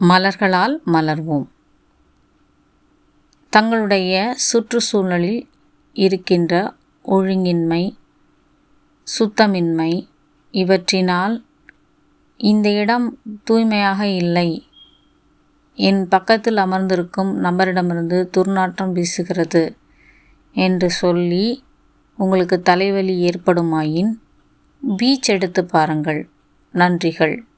மலர்களால் மலர்வோம். தங்களுடைய சுற்றுச்சூழலில் இருக்கின்ற ஒழுங்கின்மை சுத்தமின்மை இவற்றினால் இந்த இடம் தூய்மையாக இல்லை. என் பக்கத்தில் அமர்ந்திருக்கும் நபரிடமிருந்து துர்நாற்றம் வீசுகிறது என்று சொல்லி உங்களுக்கு தலைவலி ஏற்படுமாயின் பீச் எடுத்து பாருங்கள். நன்றிகள்.